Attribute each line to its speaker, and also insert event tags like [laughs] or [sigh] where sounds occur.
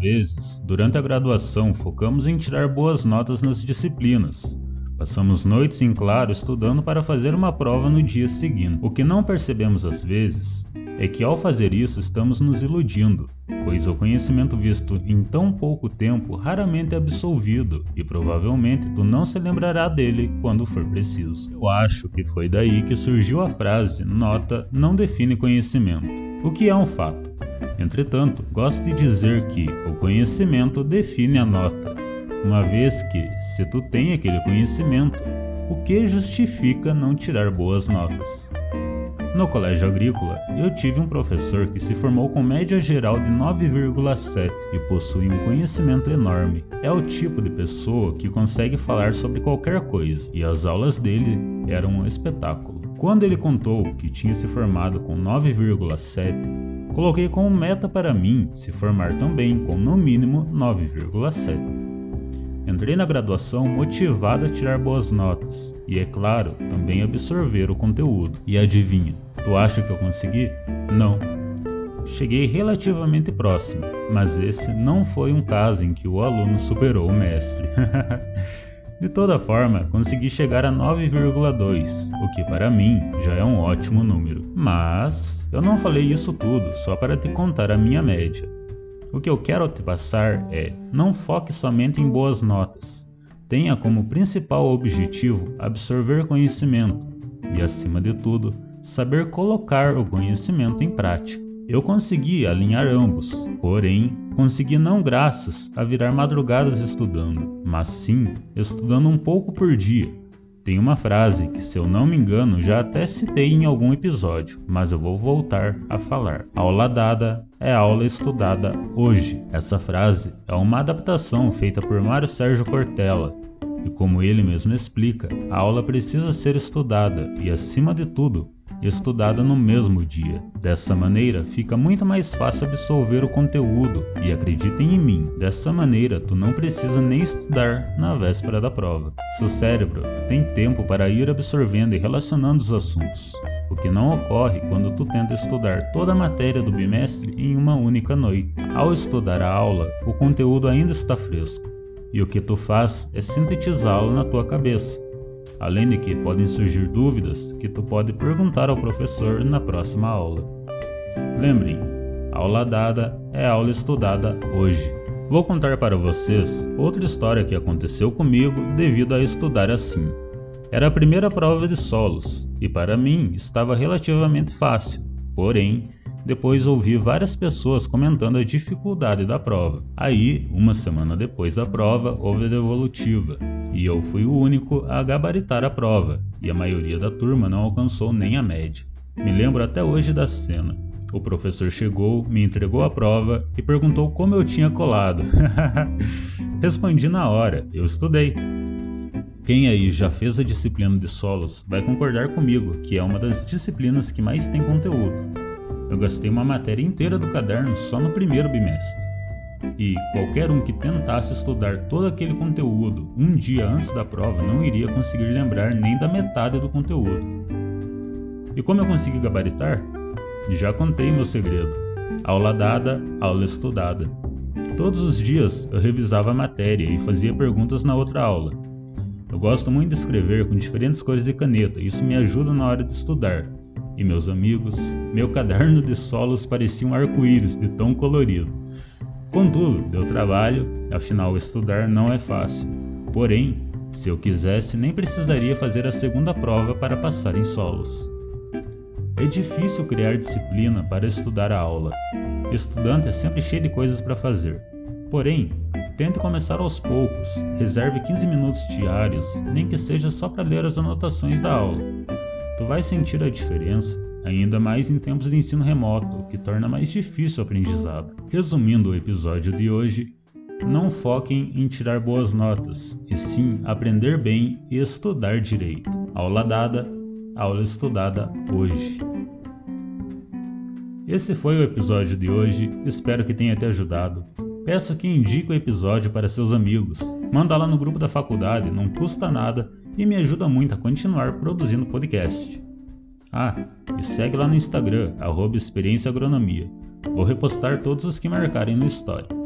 Speaker 1: vezes, durante a graduação, focamos em tirar boas notas nas disciplinas. Passamos noites em claro estudando para fazer uma prova no dia seguinte. O que não percebemos às vezes é que ao fazer isso estamos nos iludindo, pois o conhecimento visto em tão pouco tempo raramente é absolvido e provavelmente tu não se lembrará dele quando for preciso. Eu acho que foi daí que surgiu a frase nota não define conhecimento, o que é um fato. Entretanto, gosto de dizer que o conhecimento define a nota, uma vez que, se tu tem aquele conhecimento, o que justifica não tirar boas notas? No colégio agrícola, eu tive um professor que se formou com média geral de 9,7 e possui um conhecimento enorme. É o tipo de pessoa que consegue falar sobre qualquer coisa, e as aulas dele eram um espetáculo. Quando ele contou que tinha se formado com 9,7, coloquei como meta para mim se formar também com no mínimo 9,7. Entrei na graduação motivado a tirar boas notas e, é claro, também absorver o conteúdo. E adivinha, Tu acha que eu consegui? Não. Cheguei relativamente próximo, mas esse não foi um caso em que o aluno superou o mestre. [laughs] De toda forma, consegui chegar a 9,2, o que para mim já é um ótimo número. Mas eu não falei isso tudo só para te contar a minha média. O que eu quero te passar é: não foque somente em boas notas. Tenha como principal objetivo absorver conhecimento e, acima de tudo, saber colocar o conhecimento em prática. Eu consegui alinhar ambos, porém, consegui não graças a virar madrugadas estudando, mas sim estudando um pouco por dia. Tem uma frase que, se eu não me engano, já até citei em algum episódio, mas eu vou voltar a falar. Aula dada é aula estudada hoje. Essa frase é uma adaptação feita por Mário Sérgio Cortella, e como ele mesmo explica, a aula precisa ser estudada e, acima de tudo, estudada no mesmo dia. Dessa maneira, fica muito mais fácil absorver o conteúdo e acreditem em mim, dessa maneira tu não precisa nem estudar na véspera da prova. Seu cérebro tem tempo para ir absorvendo e relacionando os assuntos, o que não ocorre quando tu tenta estudar toda a matéria do bimestre em uma única noite. Ao estudar a aula, o conteúdo ainda está fresco, e o que tu faz é sintetizá-lo na tua cabeça além de que podem surgir dúvidas que tu pode perguntar ao professor na próxima aula. Lembrem, aula dada é aula estudada hoje. Vou contar para vocês outra história que aconteceu comigo devido a estudar assim. Era a primeira prova de solos e para mim estava relativamente fácil, porém depois ouvi várias pessoas comentando a dificuldade da prova. Aí, uma semana depois da prova, houve a devolutiva, e eu fui o único a gabaritar a prova, e a maioria da turma não alcançou nem a média. Me lembro até hoje da cena. O professor chegou, me entregou a prova e perguntou como eu tinha colado. [laughs] Respondi na hora, eu estudei. Quem aí já fez a disciplina de solos vai concordar comigo que é uma das disciplinas que mais tem conteúdo. Eu gastei uma matéria inteira do caderno só no primeiro bimestre. E qualquer um que tentasse estudar todo aquele conteúdo um dia antes da prova não iria conseguir lembrar nem da metade do conteúdo. E como eu consegui gabaritar? Já contei meu segredo. Aula dada, aula estudada. Todos os dias eu revisava a matéria e fazia perguntas na outra aula. Eu gosto muito de escrever com diferentes cores de caneta, isso me ajuda na hora de estudar, e meus amigos, meu caderno de solos parecia um arco-íris de tão colorido. Contudo, deu trabalho, afinal estudar não é fácil. Porém, se eu quisesse, nem precisaria fazer a segunda prova para passar em solos. É difícil criar disciplina para estudar a aula. Estudante é sempre cheio de coisas para fazer. Porém, tente começar aos poucos, reserve 15 minutos diários, nem que seja só para ler as anotações da aula. Tu vai sentir a diferença, ainda mais em tempos de ensino remoto, o que torna mais difícil o aprendizado. Resumindo o episódio de hoje, não foquem em tirar boas notas, e sim aprender bem e estudar direito. Aula dada, aula estudada hoje. Esse foi o episódio de hoje, espero que tenha te ajudado. Peço que indique o episódio para seus amigos. Manda lá no grupo da faculdade, não custa nada e me ajuda muito a continuar produzindo podcast. Ah, e segue lá no Instagram, arroba Experiência Agronomia. Vou repostar todos os que marcarem no story.